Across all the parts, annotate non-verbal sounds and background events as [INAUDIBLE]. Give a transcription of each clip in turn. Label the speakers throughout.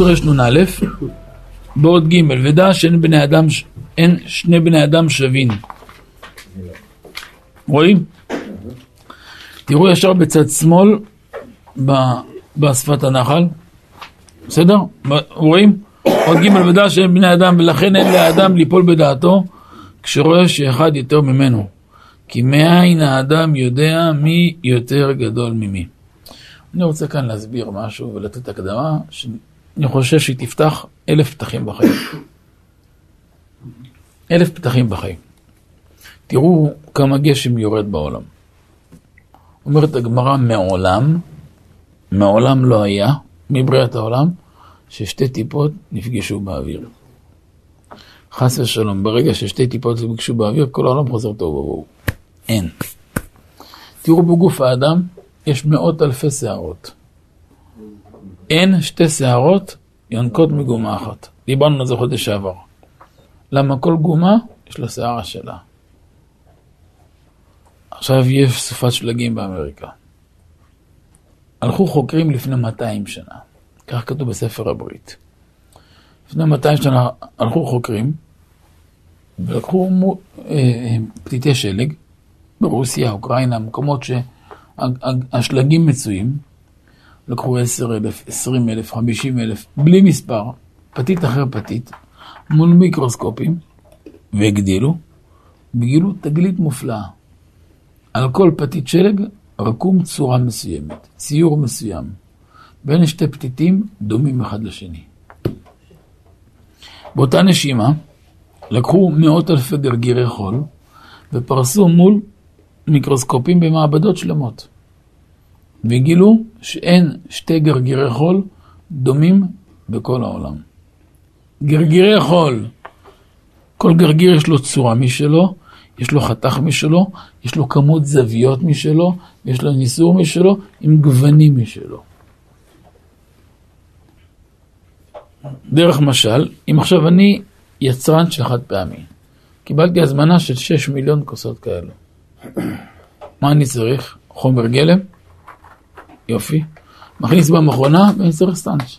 Speaker 1: רנ"א, בעוד ג' ודע שאין בני אדם, אין שני בני אדם שווים. רואים? תראו ישר בצד שמאל בשפת הנחל, בסדר? רואים? עוד ג' ודע שאין בני אדם ולכן אין לאדם ליפול בדעתו כשרואה שאחד יותר ממנו. כי מאין האדם יודע מי יותר גדול ממי. אני רוצה כאן להסביר משהו ולתת הקדמה שאני חושב שהיא תפתח אלף פתחים בחיים. אלף פתחים בחיים. תראו כמה גשם יורד בעולם. אומרת הגמרא מעולם, מעולם לא היה, מבריאת העולם, ששתי טיפות נפגשו באוויר. חס ושלום, ברגע ששתי טיפות נפגשו באוויר, כל העולם חוזר טוב ובואו. אין. תראו בגוף האדם, יש מאות אלפי שערות. אין שתי שערות יונקות מגומה אחת. דיברנו על זה חודש שעבר. למה כל גומה יש לה שערה שלה. עכשיו יש סופת שלגים באמריקה. הלכו חוקרים לפני 200 שנה, כך כתוב בספר הברית. לפני 200 שנה הלכו חוקרים ולקחו אה, פתיתי שלג ברוסיה, אוקראינה, מקומות שהשלגים מצויים, לקחו 10 אלף, 20 אלף, 50 אלף, בלי מספר, פתית אחר פתית, מול מיקרוסקופים, והגדילו, וגילו תגלית מופלאה. על כל פתית שלג רקום צורה מסוימת, ציור מסוים. בין שתי פתיתים דומים אחד לשני. באותה נשימה לקחו מאות אלפי גרגירי חול ופרסו מול מיקרוסקופים במעבדות שלמות. וגילו שאין שתי גרגירי חול דומים בכל העולם. גרגירי חול, כל גרגיר יש לו צורה משלו, יש לו חתך משלו, יש לו כמות זוויות משלו, יש לו ניסור משלו, עם גוונים משלו. דרך משל, אם עכשיו אני יצרן של חד פעמי, קיבלתי הזמנה של 6 מיליון כוסות כאלו. מה אני צריך? חומר גלם? יופי. מכניס במכונה ואני צריך סטאנץ'.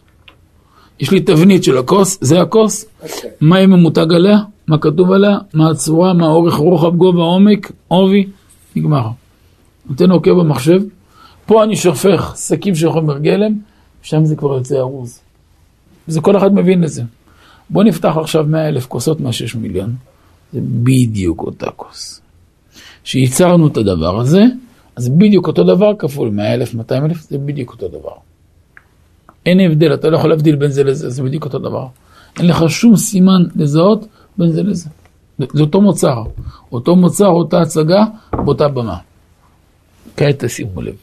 Speaker 1: יש לי תבנית של הכוס, זה הכוס, okay. אוקיי. מה יהיה ממותג עליה, מה כתוב עליה, מה הצורה, מה אורך, רוחב, גובה, עומק, עובי, נגמר. נותן אוקיי במחשב, פה אני שופך שקים של חומר גלם, שם זה כבר יוצא ארוז. וזה כל אחד מבין את זה. בוא נפתח עכשיו 100 אלף כוסות מה-6 מיליון, זה בדיוק אותה כוס. שייצרנו את הדבר הזה, אז בדיוק אותו דבר כפול 100 אלף, 200 אלף, זה בדיוק אותו דבר. אין הבדל, אתה לא יכול להבדיל בין זה לזה, זה בדיוק אותו דבר. אין לך שום סימן לזהות בין זה לזה. זה אותו מוצר, אותו מוצר, אותה הצגה, באותה במה. כעת תשימו לב.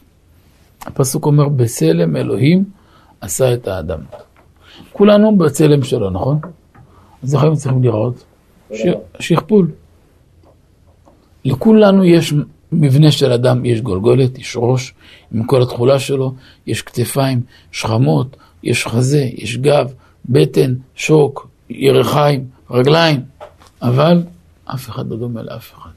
Speaker 1: הפסוק אומר, בצלם אלוהים עשה את האדם. כולנו בצלם שלו, נכון? אז איך היינו צריכים לראות? שכפול. לכולנו יש מבנה של אדם, יש גולגולת, יש ראש עם כל התכולה שלו, יש כתפיים, שכמות, יש חזה, יש גב, בטן, שוק, ירחיים, רגליים, אבל אף אחד לא דומה לאף אחד.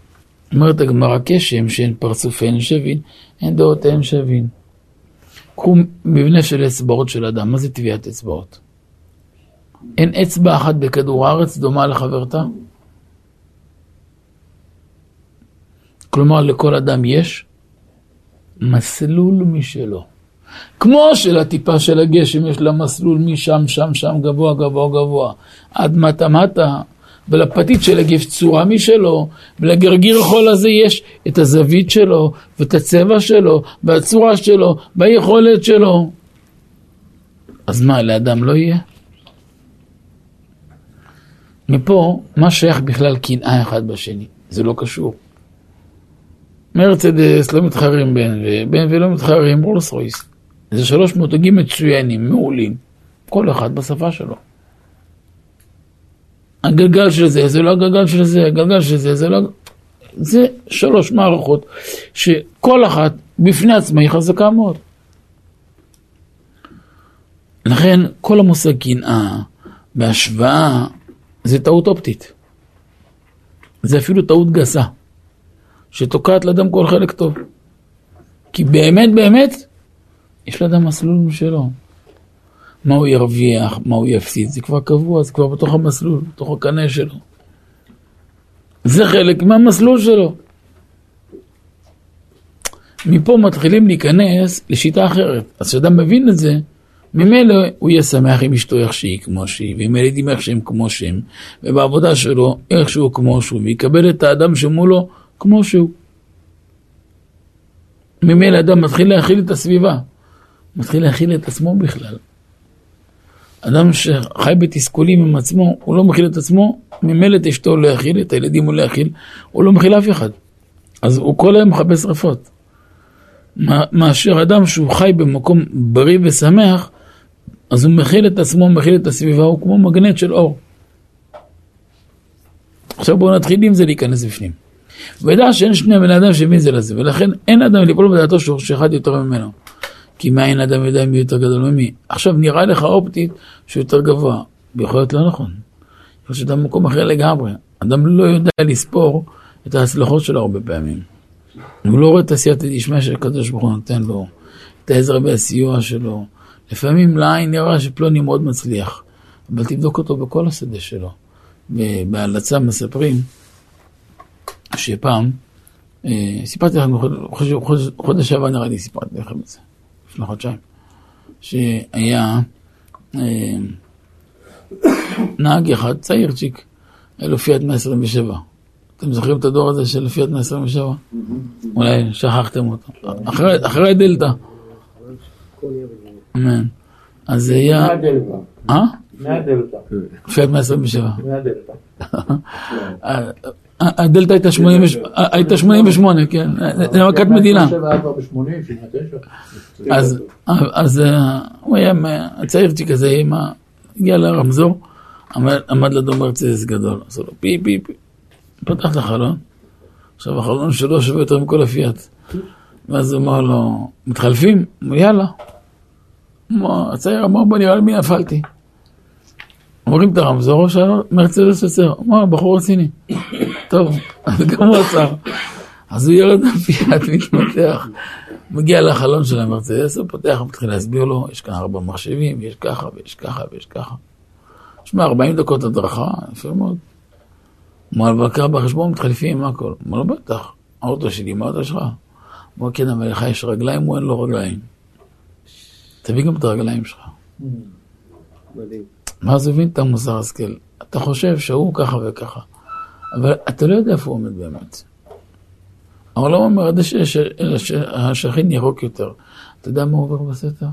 Speaker 1: אומרת הגמרא כשם שאין פרצופיהן שווין, אין דעותיהן שווין. קחו מבנה של אצבעות של אדם, מה זה טביעת אצבעות? אין אצבע אחת בכדור הארץ דומה לחברתה? כלומר, לכל אדם יש מסלול משלו. כמו שלטיפה של הגשם יש לה מסלול משם, שם, שם, גבוה, גבוה, גבוה, עד מטה מטה, ולפתית של הגף צורה משלו, ולגרגיר החול הזה יש את הזווית שלו, ואת הצבע שלו, והצורה שלו, והיכולת שלו. אז מה, לאדם לא יהיה? מפה, מה שייך בכלל קנאה אחד בשני? זה לא קשור. מרצדס לא מתחרים בין ובין ולא מתחרים רולס רויס. זה שלוש מותגים מצוינים, מעולים, כל אחד בשפה שלו. הגלגל של זה, זה לא הגלגל של זה, הגלגל של זה, זה לא... זה שלוש מערכות שכל אחת בפני עצמה היא חזקה מאוד. לכן כל המושג קנאה בהשוואה זה טעות אופטית. זה אפילו טעות גסה. שתוקעת לאדם כל חלק טוב. כי באמת באמת, יש לאדם מסלול משלו. מה הוא ירוויח, מה הוא יפסיד, זה כבר קבוע, זה כבר בתוך המסלול, בתוך הקנה שלו. זה חלק מהמסלול שלו. מפה מתחילים להיכנס לשיטה אחרת. אז כשאדם מבין את זה, ממילא הוא יהיה שמח עם אשתו איך שהיא כמו שהיא, ועם הילדים איך שהם כמו שהם, ובעבודה שלו איך שהוא כמו שהוא, ויקבל את האדם שמולו כמו שהוא. ממילא אדם מתחיל להכיל את הסביבה, מתחיל להכיל את עצמו בכלל. אדם שחי בתסכולים עם עצמו, הוא לא מכיל את עצמו, ממילא את אשתו לא יכיל, את הילדים הוא לא יכיל, הוא לא מכיל אף אחד. אז הוא כל היום מכבה שרפות. מאשר אדם שהוא חי במקום בריא ושמח, אז הוא מכיל את עצמו, מכיל את הסביבה, הוא כמו מגנט של אור. עכשיו בואו נתחיל עם זה להיכנס בפנים. וידע שאין שני בני אדם שמבין זה לזה, ולכן אין אדם ליפול בדעתו שאחד יותר ממנו. כי מאין אדם יודע מי יותר גדול ממי. עכשיו נראה לך אופטית שהוא יותר גבוה, ויכול להיות לא נכון. יכול להיות שאדם במקום אחר לגמרי. אדם לא יודע לספור את ההצלחות שלו הרבה פעמים. הוא לא רואה את הסייעתא דשמיא של הקדוש ברוך הוא נותן לו, את העזרה והסיוע שלו. לפעמים לעין נראה שפלוני מאוד מצליח, אבל תבדוק אותו בכל השדה שלו. בהלצה מספרים שפעם, אה, סיפרתי לכם, חודש שעבר נראה לי סיפרתי לכם את זה, לפני חודשיים, שהיה אה, נהג אחד, צעירצ'יק, היה לו פיאט 127. אתם זוכרים את הדור הזה של פיאט 127? אולי שכחתם אותו. אחרי דלתא. אמן. אז זה היה... אה? מהדלתא. פיאט 127. מהדלתא. [LAUGHS] הדלתא הייתה 88, כן. זה מכת מדינה. אז הוא היה הצעירצ'יק הזה, הגיע לרמזור, עמד לידו מרצדס גדול. עשו לו פי פי פי. פתח את החלון, עכשיו החלון שלו שווה יותר מכל הפיאט. ואז הוא אמר לו, מתחלפים? יאללה. הצעיר אמר, בוא נראה לי מי נפלתי. אומרים את הרמזור, שאל מרצדס עצר. אמר, בחור רציני. טוב, אז גם הוא עצר. אז הוא יורד מהפיאט, [LAUGHS] מתמתח. מגיע לחלון של המרצדס, הוא פותח, מתחיל להסביר לו, יש כאן ארבע מחשבים, יש ככה ויש ככה ויש ככה. שמע, 40 דקות הדרכה, יפה מאוד. אבל קרא בחשבון מתחלפים, מה הכל? אמר לו, בטח, האוטו שלי, מה האוטו שלך? אמר, כן, אבל לך יש רגליים, הוא אין לו רגליים. תביא גם את הרגליים שלך. מדהים. ואז הבין את המוסר השכל. אתה חושב שהוא ככה וככה, אבל אתה לא יודע איפה הוא עומד באמת. העולם אומר, עד שהשכין ירוק יותר. אתה יודע מה עובר בסתר?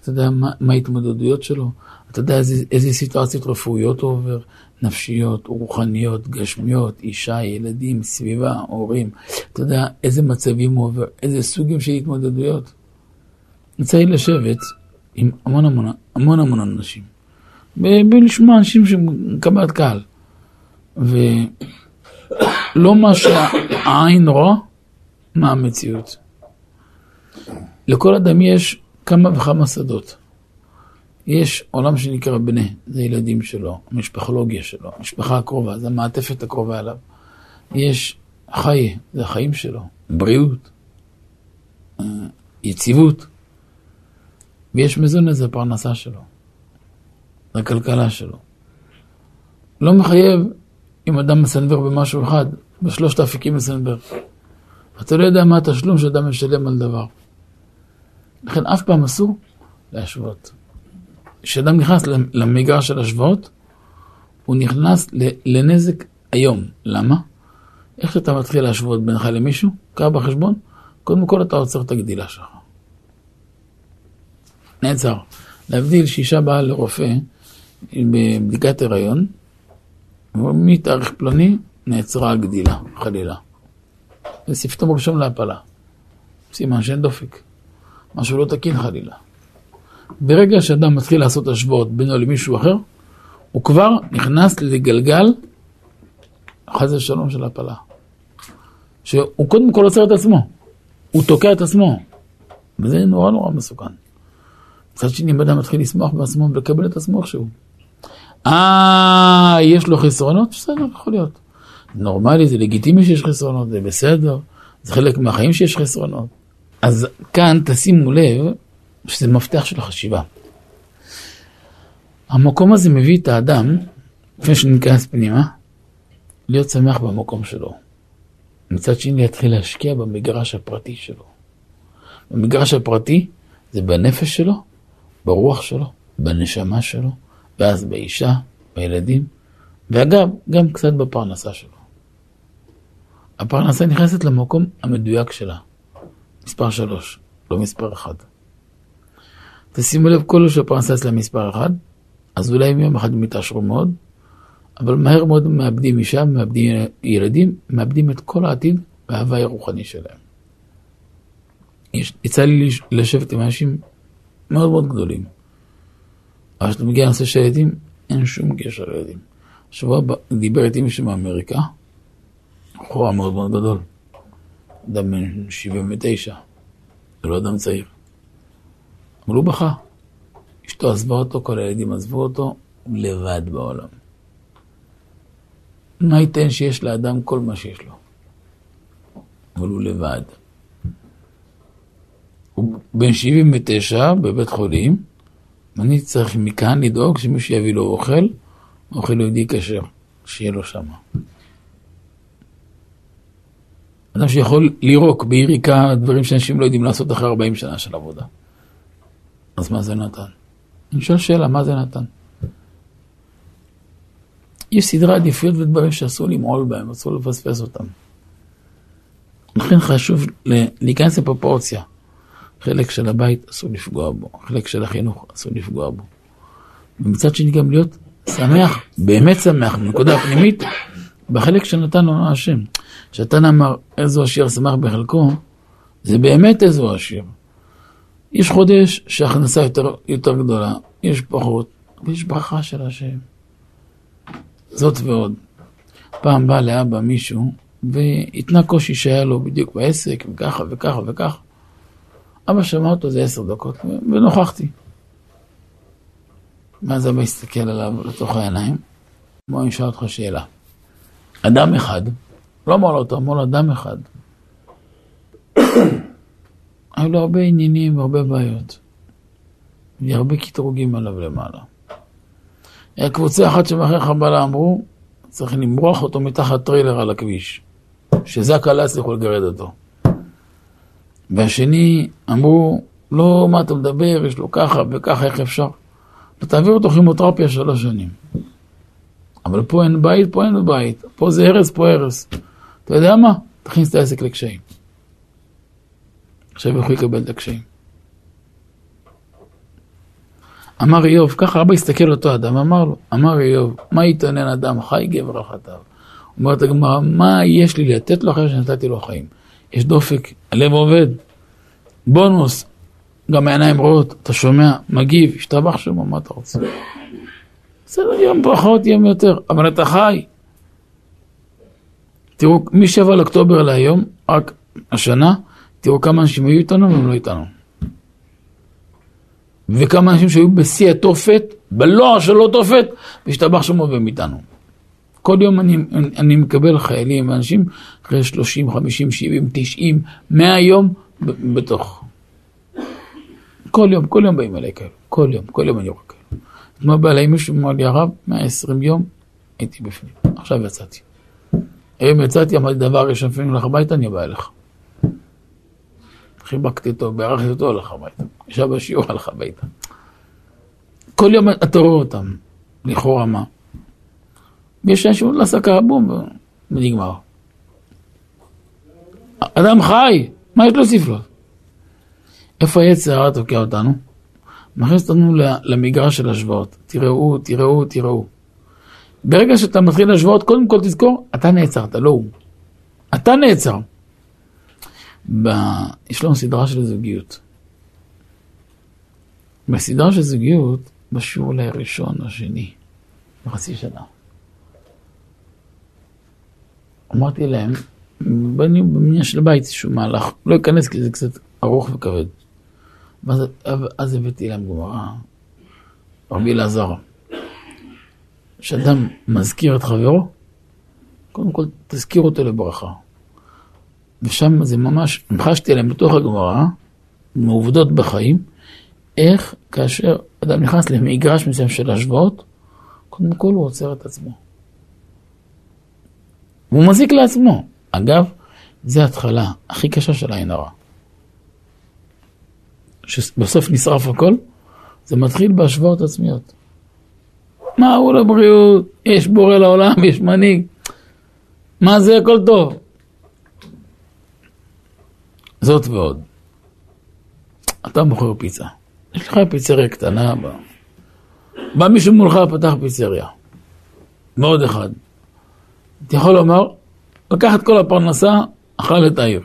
Speaker 1: אתה יודע מה ההתמודדויות שלו? אתה יודע איזה, איזה סיטואציות רפואיות הוא עובר? נפשיות, רוחניות, גשמיות, אישה, ילדים, סביבה, הורים. אתה יודע איזה מצבים הוא עובר, איזה סוגים של התמודדויות. לי לשבת עם המון המון המון המון אנשים, ולשמוע אנשים שהם קבלת קהל. ולא מה שהעין רואה, מה המציאות. לכל אדם יש כמה וכמה שדות. יש עולם שנקרא בני, זה ילדים שלו, המשפחולוגיה שלו, המשפחה הקרובה, זה המעטפת הקרובה אליו. יש חי, זה החיים שלו, בריאות, אה, יציבות, ויש מזונה, זה הפרנסה שלו, זה הכלכלה שלו. לא מחייב אם אדם מסנוור במשהו אחד, בשלושת האפיקים מסנוור. אתה לא יודע מה התשלום שאדם משלם על דבר. לכן אף פעם אסור להשוות. כשאדם נכנס למגרש של השוואות, הוא נכנס לנזק היום. למה? איך שאתה מתחיל להשוות בינך למישהו, קרה בחשבון, קודם כל אתה עוצר את הגדילה שלך. נעצר. להבדיל שאישה באה לרופא בבדיקת הריון, ומתאריך פלוני נעצרה הגדילה, חלילה. זה סיפטום ראשון להפלה. סימן שאין דופק. משהו לא תקין חלילה. ברגע שאדם מתחיל לעשות השוואות בינו למישהו אחר, הוא כבר נכנס לגלגל חס ושלום של הפלה. שהוא קודם כל עוצר את עצמו, הוא תוקע את עצמו, וזה נורא נורא מסוכן. מצד שני, אם אדם מתחיל לשמוח בעצמו ולקבל את עצמו איכשהו. אה, יש לו חסרונות? בסדר, יכול להיות. נורמלי, זה לגיטימי שיש חסרונות, זה בסדר, זה חלק מהחיים שיש חסרונות. אז כאן תשימו לב שזה מפתח של החשיבה. המקום הזה מביא את האדם, לפני שניכנס פנימה, להיות שמח במקום שלו. מצד שני להתחיל להשקיע במגרש הפרטי שלו. במגרש הפרטי זה בנפש שלו, ברוח שלו, בנשמה שלו, ואז באישה, בילדים, ואגב, גם קצת בפרנסה שלו. הפרנסה נכנסת למקום המדויק שלה, מספר שלוש, לא מספר אחד. תשימו לב, כל שהפרנסה אצלם מספר אחד, אז אולי הם יום אחד הם יתעשרו מאוד, אבל מהר מאוד מאבדים אישה, מאבדים ילדים, מאבדים את כל העתיד וההוואי הרוחני שלהם. יצא לי לשבת עם אנשים מאוד מאוד גדולים. אבל כשאתה מגיע לנושא של ילדים, אין שום קשר לילדים. השבוע דיבר איתי מישהו מאמריקה, בחורה מאוד מאוד גדול, אדם בן 79, זה לא אדם צעיר. אבל הוא בכה. אשתו עזבה אותו, כל הילדים עזבו אותו, לבד בעולם. מה ייתן שיש לאדם כל מה שיש לו? אבל הוא לבד. הוא בן 79 בבית חולים, ואני צריך מכאן לדאוג שמישהו יביא לו אוכל, אוכל יהודי כשר, שיהיה לו שמה. אדם שיכול לירוק ביריקה דברים שאנשים לא יודעים לעשות אחרי 40 שנה של עבודה. אז מה זה נתן? אני שואל שאלה, מה זה נתן? יש סדרי עדיפויות ודברים שאסור למעול בהם, אסור לפספס אותם. לכן חשוב להיכנס לפרופורציה. חלק של הבית אסור לפגוע בו, חלק של החינוך אסור לפגוע בו. ומצד שני גם להיות שמח, באמת שמח, בנקודה הפנימית, בחלק שנתן לנו השם. כשאתן אמר איזו עשיר שמח בחלקו, זה באמת איזו עשיר. יש חודש שהכנסה יותר, יותר גדולה, יש פחות, ויש ברכה של השם. זאת ועוד. פעם בא לאבא מישהו, והתנה קושי שהיה לו בדיוק בעסק, וככה וככה וככה. אבא שמע אותו איזה עשר דקות, ונוכחתי. ואז אבא הסתכל עליו לתוך העיניים, בוא אני אשאל אותך שאלה. אדם אחד, לא אמר לו אותו, אמר לו אדם אחד. [COUGHS] היו לו הרבה עניינים והרבה בעיות. והרבה קטרוגים עליו למעלה. היה קבוצה אחת של מלאכי חבלה אמרו, צריך למרוח אותו מתחת טריילר על הכביש. שזק"א לא יצליחו לגרד אותו. והשני אמרו, לא, מה אתה מדבר, יש לו ככה וככה, איך אפשר? ותעביר אותו כימותרפיה שלוש שנים. אבל פה אין בית, פה אין בית. פה זה הרס, פה הרס. אתה יודע מה? תכניס את העסק לקשיים. עכשיו יכול לקבל את הקשיים. אמר איוב, ככה אבא הסתכל אותו אדם, אמר לו, אמר איוב, מה יתעניין אדם חי גבר על חטאו? אומרת הגמרא, מה יש לי לתת לו אחרי שנתתי לו חיים? יש דופק, הלב עובד, בונוס, גם העיניים רואות, אתה שומע, מגיב, השתבח שמו, מה אתה רוצה? בסדר, יום פחות, יום יותר, אבל אתה חי. תראו, מ-7 לאוקטובר להיום, רק השנה, תראו כמה אנשים היו איתנו והם לא איתנו. וכמה אנשים שהיו בשיא התופת, בלוע של התופת, והשתבח שמו והם איתנו. כל יום אני, אני מקבל חיילים ואנשים אחרי 30, 50, 70, 90, 100 יום בתוך. כל יום, כל יום באים אליי כאלה, כל יום, כל יום אני רואה כאלה. אתמול בא אליי מישהו אמר לי הרב, 120 יום הייתי בפנים, עכשיו יצאתי. היום יצאתי, אמרתי דבר ראשון, לפעמים הולך הביתה, אני בא אליך. חיבקתי אותו, בירכתי אותו, הלך הביתה. ישב בשיעור, הלך הביתה. כל יום אתה רואה אותם, לכאורה מה. ויש אנשים להסקה, בום, ונגמר. אדם חי, מה יש להוסיף לו? איפה היצר הרע תוקע אותנו? מכניס אותנו למגרש של השוואות. תראו, תראו, תראו. ברגע שאתה מתחיל להשוות, קודם כל תזכור, אתה נעצרת, לא הוא. אתה נעצר. ב... יש לנו סדרה של זוגיות. בסדרה של זוגיות, בשיעור הראשון, השני, בחצי שנה. אמרתי להם, בני במניין של הבית איזשהו מהלך, לא אכנס כי זה קצת ארוך וכבד. ואז אז הבאתי להם גמרא, רבי אלעזר, כשאדם מזכיר את חברו, קודם כל תזכיר אותו לברכה. ושם זה ממש, המחשתי להם בתוך הגמרא, מעובדות בחיים, איך כאשר אדם נכנס למגרש מסוים של השוואות, קודם כל הוא עוצר את עצמו. והוא מזיק לעצמו. אגב, זה ההתחלה הכי קשה של העין הרע. שבסוף נשרף הכל, זה מתחיל בהשוואות עצמיות. מה הוא לבריאות? יש בורא לעולם, יש מנהיג. מה זה הכל טוב? זאת ועוד. אתה מוכר פיצה. יש לך פיצריה קטנה, בא, מישהו מולך ופתח פיצריה. מאוד אחד. אתה יכול לומר, לקח את כל הפרנסה, אכל את העיר.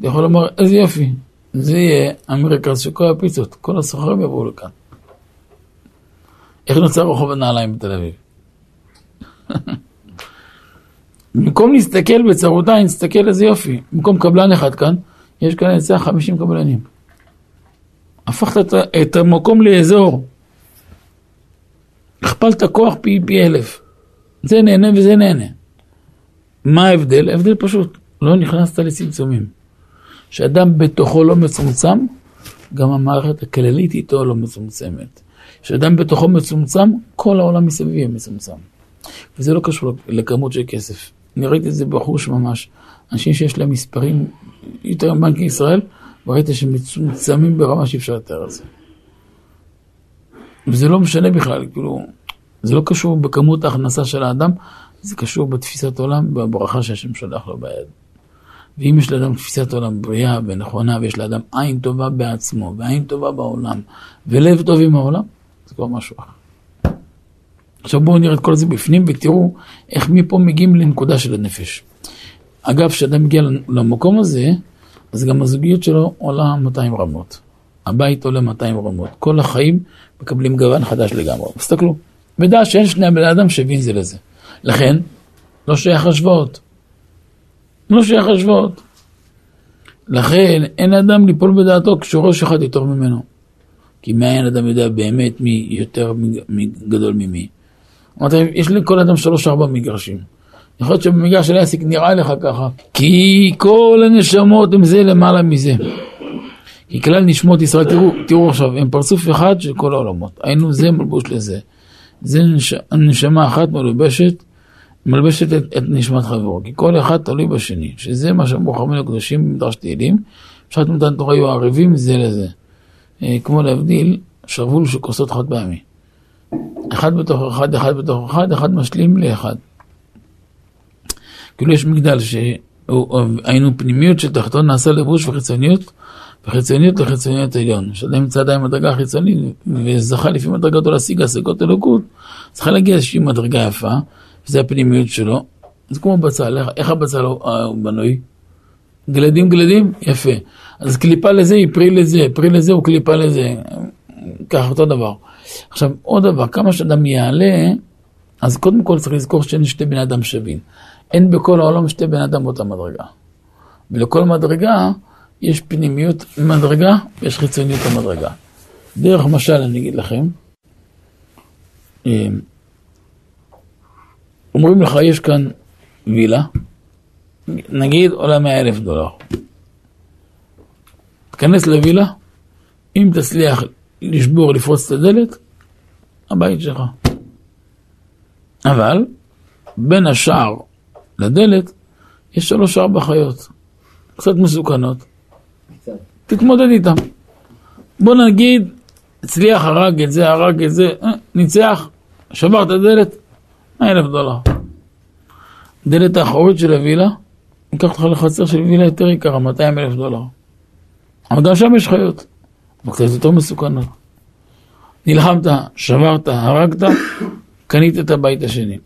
Speaker 1: אתה יכול לומר, איזה יופי, זה יהיה המרכז של כל הפיצות, כל הסוחרים יבואו לכאן. איך נוצר רחוב הנעליים בתל אביב? [LAUGHS] במקום להסתכל בצרותה, נסתכל איזה יופי. במקום קבלן אחד כאן, יש כאן היצע 50 קבלנים. הפכת את המקום לאזור. הכפלת כוח פי פי אלף. זה נהנה וזה נהנה. מה ההבדל? ההבדל פשוט, לא נכנסת לצמצומים. כשאדם בתוכו לא מצומצם, גם המערכת הכללית איתו לא מצומצמת. כשאדם בתוכו מצומצם, כל העולם מסביב יהיה מצומצם. וזה לא קשור לכמות של כסף. אני ראיתי את זה בחוש ממש. אנשים שיש להם מספרים יותר מבנק ישראל, וראיתי שהם מצומצמים ברמה שאי אפשר לתאר את זה. וזה לא משנה בכלל, כאילו, זה לא קשור בכמות ההכנסה של האדם, זה קשור בתפיסת עולם, בברכה שהשם שולח לו ביד. ואם יש לאדם תפיסת עולם בריאה ונכונה, ויש לאדם עין טובה בעצמו, ועין טובה בעולם, ולב טוב עם העולם, זה כבר משהו אחר. עכשיו בואו נראה את כל זה בפנים ותראו איך מפה מגיעים לנקודה של הנפש. אגב, כשאדם מגיע למקום הזה, אז גם הזוגיות שלו עולה 200 רמות. הבית עולה 200 רמות. כל החיים מקבלים גוון חדש לגמרי. תסתכלו. ודע שאין שני בני אדם שווים זה לזה. לכן, לא שייך השוואות. לא שייך השוואות. לכן, אין אדם ליפול בדעתו כשראש אחד יותר ממנו. כי מאין אדם יודע באמת מי יותר גדול ממי. אמרתי, יש לכל אדם שלוש-ארבע מגרשים. יכול להיות שבמגרש של העסק נראה לך ככה, כי כל הנשמות הם זה למעלה מזה. כי כלל נשמות ישראל, תראו, תראו עכשיו, הם פרצוף אחד של כל העולמות. היינו זה מלבוש לזה. זה נש... נשמה אחת מלובשת, מלבשת את, את נשמת חברו, כי כל אחד תלוי בשני, שזה מה שאמרו חכמים הקדושים במדרש תהילים, בשעת מתן תורה היו ערבים זה לזה. אה, כמו להבדיל שרוול של כוסות חד פעמי. אחד בתוך אחד, אחד בתוך אחד, אחד משלים לאחד. כאילו יש מגדל שהיינו פנימיות של תחתון נעשה לבוש וחיצוניות, וחיצוניות לחיצוניות עליון. שאדם מצד עם מדרגה החיצונית וזכה לפי מדרגתו להשיג השגות אלוקות, צריכה להגיע איזושהי מדרגה יפה, וזה הפנימיות שלו. זה כמו בצל, איך הבצל הוא בנוי? גלדים גלדים? יפה. אז קליפה לזה היא פרי לזה, פרי לזה הוא קליפה לזה. ככה אותו דבר. עכשיו, עוד דבר, כמה שאדם יעלה, אז קודם כל צריך לזכור שאין שתי בני אדם שווים. אין בכל העולם שתי בני אדם באותה מדרגה. ולכל מדרגה יש פנימיות מדרגה ויש חיצוניות המדרגה. דרך משל אני אגיד לכם, אמ, אומרים לך יש כאן וילה, נגיד עולה 100 אלף דולר. תיכנס לווילה, אם תצליח לשבור, לפרוץ את הדלת, הבית שלך. אבל בין השער לדלת יש שלוש ארבע חיות, קצת מסוכנות. תתמודד איתם. בוא נגיד, הצליח, הרג את זה, הרג את זה, אה, ניצח, שבר את הדלת, 100 אלף דולר. דלת האחורית של הווילה, ייקח אותך לחצר של וילה יותר יקרה, 200 אלף דולר. אבל גם שם יש חיות, אבל קצת יותר מסוכנות. נלחמת, שברת, הרגת, קנית את הבית השני.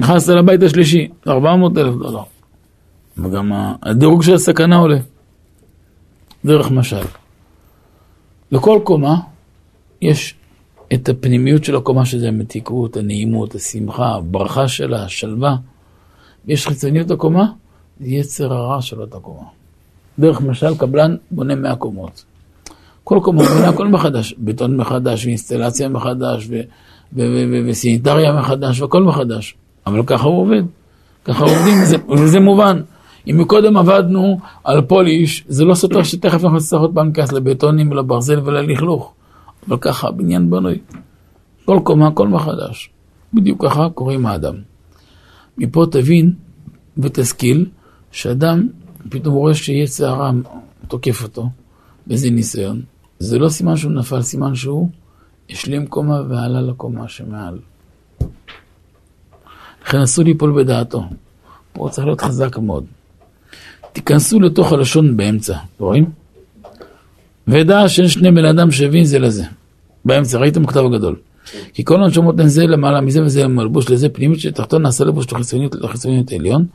Speaker 1: נכנסת לבית השלישי, 400 אלף דולר. וגם הדירוג של הסכנה עולה. דרך משל. לכל קומה יש את הפנימיות של הקומה שזה המתיקות, הנעימות, השמחה, הברכה שלה, השלווה. יש חיצוניות הקומה, זה יצר הרע של אותה קומה. דרך משל קבלן בונה 100 קומות. כל קומה בונה הכל מחדש, בטון מחדש, ואינסטלציה מחדש, וסניטריה מחדש, והכל מחדש. אבל ככה הוא עובד. ככה עובדים, וזה מובן. אם מקודם עבדנו על פוליש, זה לא סותר שתכף אנחנו נצטרך עוד פעם להיכנס לבטונים, לברזל וללכלוך. אבל ככה הבניין בנוי. כל קומה, כל מחדש. בדיוק ככה קורה עם האדם. מפה תבין ותשכיל שאדם פתאום רואה שיהיה צערה תוקף אותו, באיזה ניסיון. זה לא סימן שהוא נפל, סימן שהוא השלים קומה ועלה לקומה שמעל. לכן אסור ליפול בדעתו. פה צריך להיות חזק מאוד. תיכנסו לתוך הלשון באמצע, רואים? ודע שאין שני בן אדם שווים זה לזה. באמצע, ראיתם בכתב הגדול. כי כל הנשמות הן זה למעלה מזה וזה מלבוש לזה פנימית שתחתון נעשה לבוש לחיצוניות לחיצוניות עליון.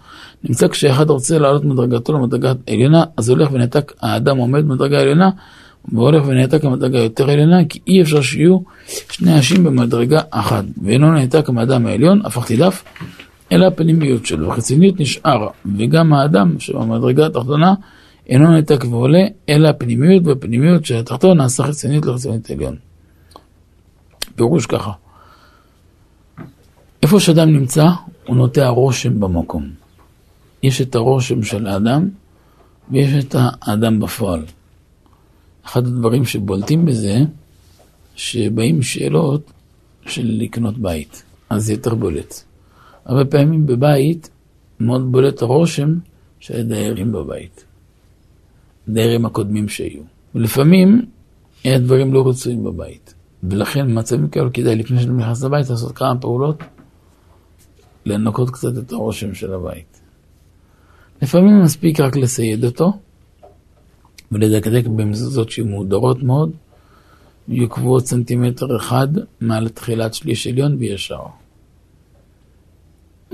Speaker 1: נמצא כשאחד רוצה לעלות מדרגתו למדרגה עליונה, אז הולך ונעתק, האדם עומד במדרגה עליונה, והולך ונעתק למדרגה יותר עליונה, כי אי אפשר שיהיו שני אנשים במדרגה אחת. ואינו נעתק מהאדם העליון, הפכתי דף, אלא הפנימיות שלו. החיצוניות נשאר, וגם האדם שבמדרגה התחתונה אינו נעתק ועולה, אלא הפנימיות והפנימיות של התחתון נעשה חיצוניות לחיצוניות עליון. פירוש ככה, איפה שאדם נמצא, הוא נוטע רושם במקום. יש את הרושם של האדם, ויש את האדם בפועל. אחד הדברים שבולטים בזה, שבאים שאלות של לקנות בית, אז זה יותר בולט. הרבה פעמים בבית מאוד בולט הרושם של הדיירים בבית, הדיירים הקודמים שהיו. ולפעמים היה דברים לא רצויים בבית. ולכן במצבים כאלו כדאי לפני שאני נכנס לבית לעשות כמה פעולות, לנקות קצת את הרושם של הבית. לפעמים מספיק רק לסייד אותו ולדקדק במזוזות שיהיו מהודרות מאוד, יוקבו עוד סנטימטר אחד מעל תחילת שליש עליון וישר.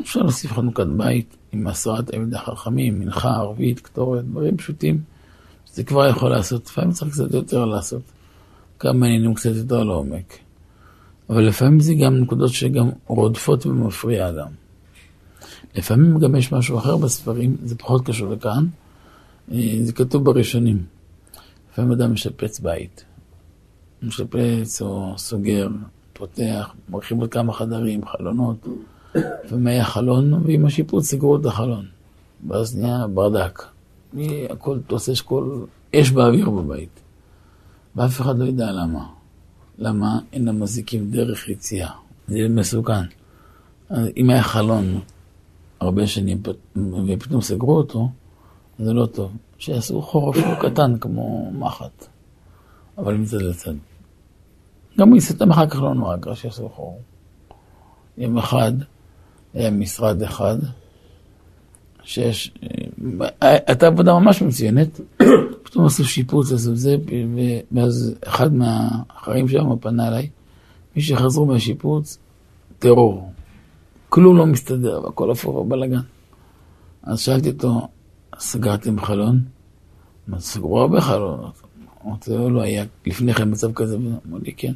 Speaker 1: אפשר להוסיף חנוכת בית עם עשרת תלמידי חכמים, מנחה, ערבית, קטורת, דברים פשוטים, שזה כבר יכול לעשות, לפעמים צריך קצת יותר לעשות. כמה עניינים קצת יותר לעומק. אבל לפעמים זה גם נקודות שגם רודפות ומפריע אדם. לפעמים גם יש משהו אחר בספרים, זה פחות קשור לכאן, אה, זה כתוב בראשונים. לפעמים אדם משפץ בית. משפץ או סוגר, פותח, מרחיב עוד כמה חדרים, חלונות. לפעמים היה ועם השיפוץ סגרו את החלון. ואז נהיה ברדק. הכל תוסס כל אש באוויר בבית. ואף אחד לא ידע למה. למה אין למזיקים דרך יציאה? זה מסוכן. אם היה חלון הרבה שנים ופתאום סגרו אותו, זה לא טוב. שיעשו חור אפילו קטן כמו מחט, אבל מצד לצד. גם מסתם אחר כך לא נורא, רק שיעשו חור. יום אחד משרד אחד, שיש, אה, הייתה עבודה ממש מצוינת, [COUGHS] פתאום עשו שיפוץ, עשו זה, ואז אחד מהחיים שם פנה אליי, מי שחזרו מהשיפוץ, טרור. כלום לא מסתדר, והכל הפוך בבלאגן. אז שאלתי אותו, סגרתם חלון? אמרתי, סגרו הרבה חלונות. אמרתי לו, לא היה לפני כן מצב כזה, אמר לי, כן.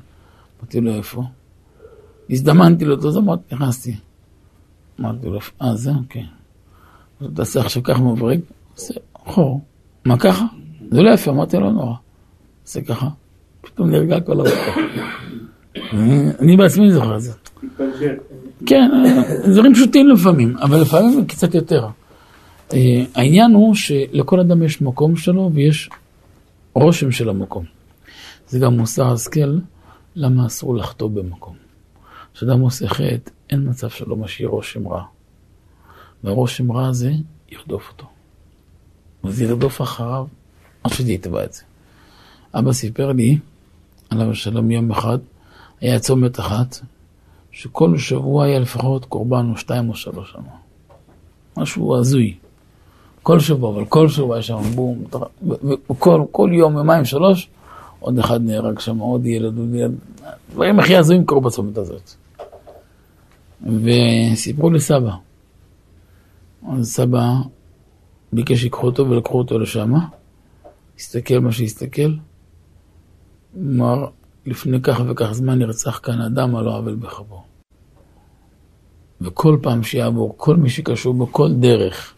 Speaker 1: אמרתי לו, איפה? הזדמנתי אז אמרתי, נכנסתי. אמרתי לו, אה, זה? כן. תעשה עכשיו ככה מבריג, עושה חור. מה ככה? זה לא יפה, אמרתי לא נורא. עושה ככה, פתאום נרגע כל הרוח. אני בעצמי זוכר את זה. כן, דברים פשוטים לפעמים, אבל לפעמים קצת יותר. אה, העניין הוא שלכל אדם יש מקום שלו ויש רושם של המקום. זה גם מוסר השכל, למה אסור לחטוא במקום. כשאדם עושה חטא, אין מצב שלא משאיר רושם רע. והרושם רע הזה ירדוף אותו. וזה ירדוף אחריו עד שזה יתבע את זה. אבא סיפר לי, עליו השלום, יום אחד, היה צומת אחת, שכל שבוע היה לפחות קורבן או שתיים או שלוש שם. משהו הזוי. כל שבוע, אבל כל שבוע היה שם בום, וכל כל יום, יומיים, שלוש, עוד אחד נהרג שם, עוד ילד, עוד ילד, דברים הכי הזויים קרו בצומת הזאת. וסיפרו לסבא. אז סבא ביקש שיקחו אותו ולקחו אותו לשם, הסתכל מה שהסתכל, אמר, לפני כך וכך זמן נרצח כאן אדם על לא עוול בכבו. וכל פעם שיעבור כל מי שקשור בכל דרך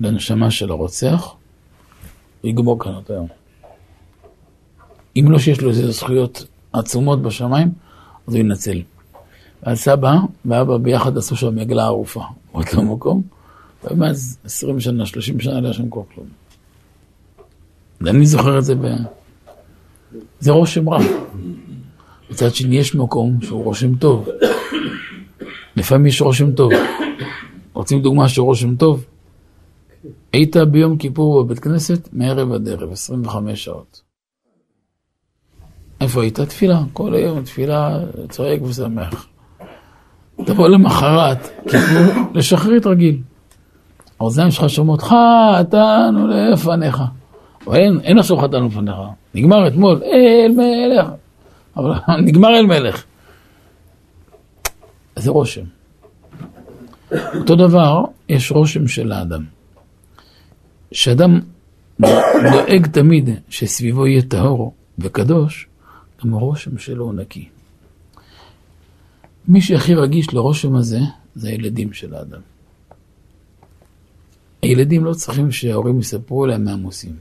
Speaker 1: לנשמה של הרוצח, הוא יגמור כאן אותו יום. אם לא שיש לו איזה זכויות עצומות בשמיים, אז הוא ינצל. ואז סבא ואבא ביחד עשו שם עגלה ערופה באותו מקום, ומאז 20 שנה, 30 שנה לא היה שם כל כלום. ואני זוכר את זה ב... זה רושם רע. מצד שני יש מקום שהוא רושם טוב. לפעמים יש רושם טוב. רוצים דוגמה של רושם טוב? היית ביום כיפור בבית כנסת מערב עד ערב, 25 שעות. איפה היית? תפילה, כל היום תפילה, צועק ושמח. תבוא למחרת, כיפור, [LAUGHS] לשחרית רגיל. האוזניים שלך שומעות, חטאנו לפניך. אין, אין עכשיו חטאנו לפניך. נגמר אתמול, אל מלך. אבל [LAUGHS] נגמר אל מלך. זה רושם. אותו דבר, יש רושם של האדם. שאדם [COUGHS] דואג תמיד שסביבו יהיה טהור וקדוש, גם הרושם שלו הוא נקי. מי שהכי רגיש לרושם הזה, זה הילדים של האדם. הילדים לא צריכים שההורים יספרו להם מה הם עושים.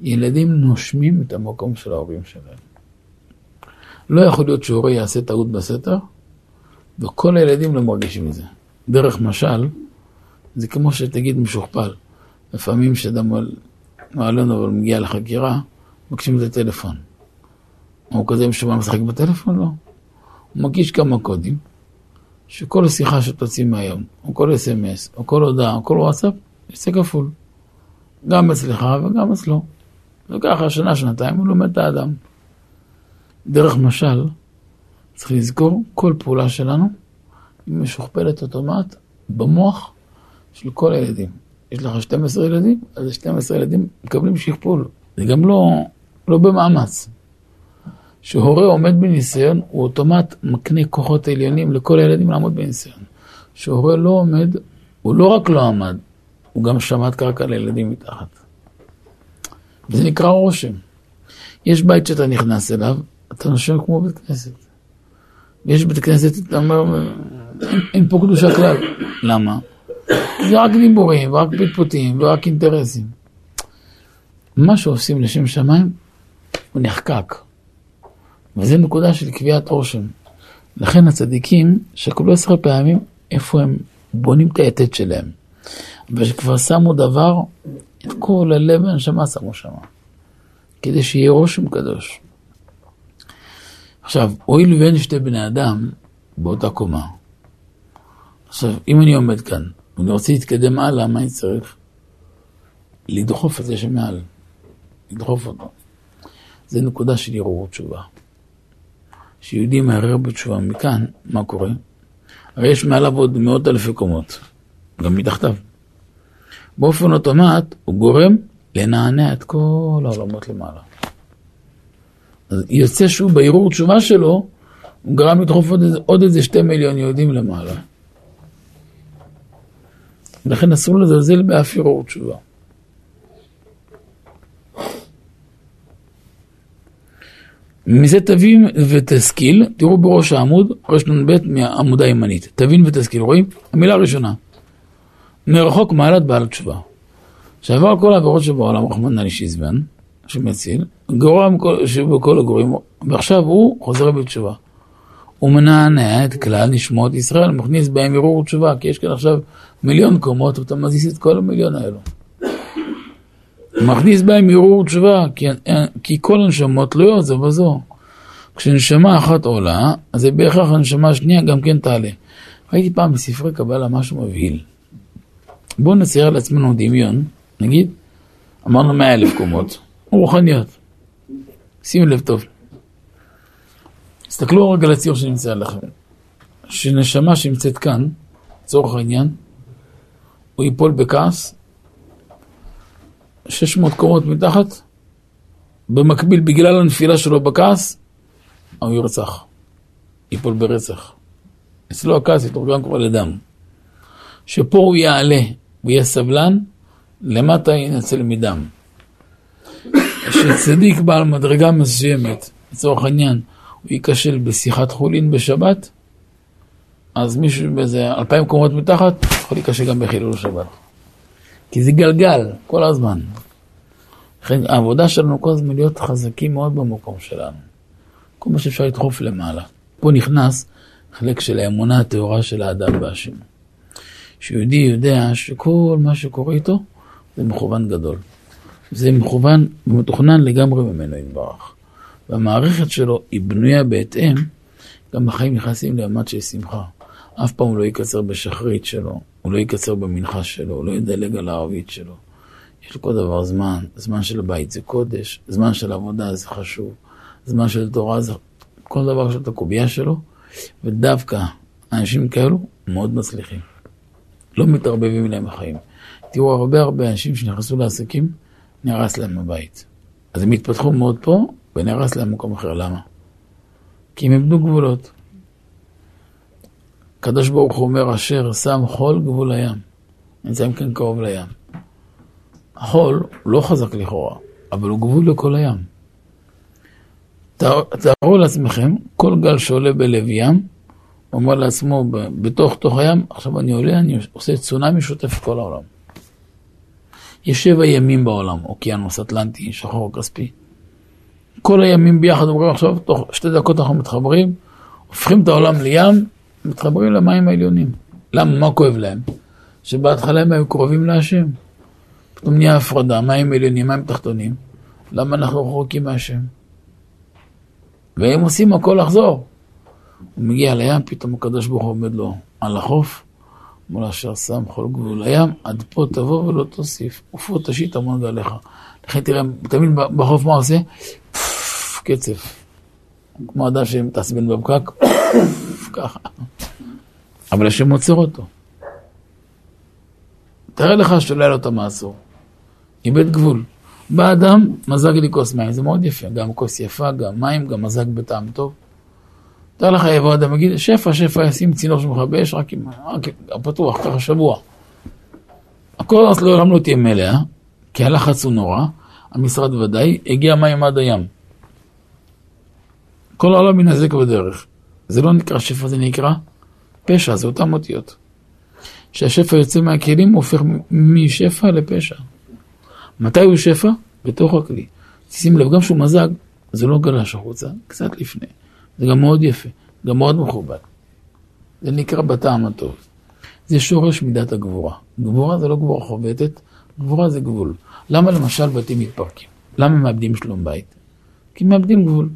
Speaker 1: ילדים נושמים את המקום של ההורים שלהם. לא יכול להיות שהורה יעשה טעות בסתר, וכל הילדים לא מרגישים מזה. דרך משל, זה כמו שתגיד משוכפל. לפעמים כשאדם מעלון אבל מגיע לחקירה, מבקשים את הטלפון. הוא כזה משומע משחק בטלפון? לא. הוא מגיש כמה קודים, שכל שיחה שתוציא מהיום, או כל אס.אם.אס, או כל הודעה, או כל וואטסאפ, יצא כפול. גם אצלך וגם אצלו. וככה שנה, שנתיים הוא לומד את האדם. דרך משל, צריך לזכור, כל פעולה שלנו היא משוכפלת אוטומט במוח של כל הילדים. יש לך 12 ילדים, אז 12 ילדים מקבלים שכפול. זה גם לא, לא במאמץ. כשהורה עומד בניסיון, הוא אוטומט מקנה כוחות עליונים לכל הילדים לעמוד בניסיון. כשהורה לא עומד, הוא לא רק לא עמד, הוא גם שמט קרקע לילדים מתחת. וזה נקרא רושם. יש בית שאתה נכנס אליו, אתה נושם כמו בית כנסת. יש בית כנסת, אתה אומר, אין, אין פה קדושה כלל. למה? זה רק דיבורים, ורק פטפוטים, ורק אינטרסים. מה שעושים לשם שמיים, הוא נחקק. וזו נקודה של קביעת רושם. לכן הצדיקים שקלו עשר פעמים איפה הם בונים את היתד שלהם. וכבר שמו דבר, את כל הלב והנשמה שמו שם. כדי שיהיה רושם קדוש. עכשיו, הואיל ואין שתי בני אדם באותה קומה, עכשיו, אם אני עומד כאן, ואני רוצה להתקדם הלאה, מה אני צריך? לדחוף את זה שמעל, לדחוף אותו. זה נקודה של ערעור תשובה. כשיהודי מערער בתשובה מכאן, מה קורה? הרי יש מעליו עוד מאות אלפי קומות, גם מתחתיו. באופן אוטומט הוא גורם לנענע את כל העולמות למעלה. אז יוצא שהוא בערעור תשובה שלו, הוא גרם לדחוף עוד עוד איזה שתי מיליון יהודים למעלה. ולכן אסור לזלזל באף ערעור תשובה. מזה תבין ותשכיל, תראו בראש העמוד, רנ"ב מהעמודה הימנית. תבין ותשכיל, רואים? המילה הראשונה. מרחוק מעלת בעל תשובה. שעבר כל העבירות שבעולם, רחמנא לישיזבן, שמציל, גרוע שבכל הגורים, ועכשיו הוא חוזר בתשובה. הוא מנענע את כלל נשמות ישראל, מכניס בהם ערעור תשובה, כי יש כאן עכשיו מיליון קומות, ואתה מזיז את כל המיליון האלו. מכניס בהם ערעור תשובה, כי, כי כל הנשמות תלויות זו בזו. כשנשמה אחת עולה, אז זה בהכרח הנשמה השנייה גם כן תעלה. ראיתי פעם בספרי קבלה משהו מבהיל. בואו נצייר לעצמנו דמיון, נגיד, אמרנו מאה אלף קומות, [COUGHS] רוחניות. שימו לב טוב. תסתכלו רגע על הציור שנמצא עליכם. שנשמה שנמצאת כאן, לצורך העניין, הוא ייפול בכעס, 600 קומות מתחת, במקביל, בגלל הנפילה שלו בכעס, הוא ירצח. ייפול ברצח. אצלו הכעס יתורגם כבר לדם. שפה הוא יעלה, הוא יהיה סבלן, למטה ינצל מדם. שצדיק בעל מדרגה מסוימת, לצורך העניין, הוא ייכשל בשיחת חולין בשבת, אז מישהו באיזה אלפיים קומות מתחת, יכול להיכשל גם בחילול שבת. כי זה גלגל, כל הזמן. לכן העבודה שלנו כל הזמן להיות חזקים מאוד במקום שלנו. כל מה שאפשר לדחוף למעלה. פה נכנס חלק של האמונה הטהורה של האדם בהשם. שיהודי יודע שכל מה שקורה איתו זה מכוון גדול. זה מכוון ומתוכנן לגמרי ממנו יתברך. והמערכת שלו היא בנויה בהתאם, גם בחיים נכנסים לממד של שמחה. אף פעם הוא לא יקצר בשחרית שלו, הוא לא יקצר במנחה שלו, הוא לא ידלג על הערבית שלו. יש לכל דבר זמן, זמן של בית זה קודש, זמן של עבודה זה חשוב, זמן של תורה זה... כל דבר יש את הקובייה שלו, ודווקא אנשים כאלו מאוד מצליחים. לא מתערבבים להם החיים. תראו, הרבה הרבה אנשים שנכנסו לעסקים, נהרס להם הבית. אז הם התפתחו מאוד פה, ונהרס להם מקום אחר. למה? כי הם איבדו גבולות. הקדוש ברוך הוא אומר, אשר שם חול גבול הים. נמצאים כאן קרוב לים. החול הוא לא חזק לכאורה, אבל הוא גבול לכל הים. תארו לעצמכם, כל גל שעולה בלב ים, אומר לעצמו, בתוך תוך הים, עכשיו אני עולה, אני עושה צונאמי שוטף כל העולם. יש שבע ימים בעולם, אוקיינוס אטלנטי, שחור כספי. כל הימים ביחד אומרים עכשיו, תוך שתי דקות אנחנו מתחברים, הופכים את העולם לים, מתחברים למים העליונים. למה? מה כואב להם? שבהתחלה הם היו קרובים להשם. פתאום נהיה הפרדה, מים עליונים, מים תחתונים. למה אנחנו רחוקים מהשם? והם עושים הכל לחזור. הוא מגיע לים, פתאום הקדוש ברוך הוא עומד לו על החוף, מול אשר שם כל גבול לים, עד פה תבוא ולא תוסיף, ופה תשית המון גליך. לכן תראה, תמיד בחוף מה עושה? קצף. כמו אדם שמתעצבן בפקק, ככה. אבל השם עוצר אותו. תאר לך לו את המעצור. איבד גבול. בא אדם, מזג לי כוס מים, זה מאוד יפה. גם כוס יפה, גם מים, גם מזג בטעם טוב. תאר לך יבוא אדם ויגיד, שפע, שפע, ישים צינור שמכבה אש רק עם הפתוח, ככה שבוע. הכל אז לעולם לא תהיה מלאה, כי הלחץ הוא נורא, המשרד ודאי, הגיע מים עד הים. כל העולם ינזק בדרך. זה לא נקרא שפע, זה נקרא פשע, זה אותן אותיות. כשהשפע יוצא מהכלים הוא הופך משפע לפשע. מתי הוא שפע? בתוך הכלי. שים לב, גם שהוא מזג, זה לא גלש החוצה, קצת לפני. זה גם מאוד יפה, גם מאוד מכובד. זה נקרא בטעם הטוב. זה שורש מידת הגבורה. גבורה זה לא גבורה חובטת, גבורה זה גבול. למה למשל בתים מתפרקים? למה מאבדים שלום בית? כי מאבדים גבול.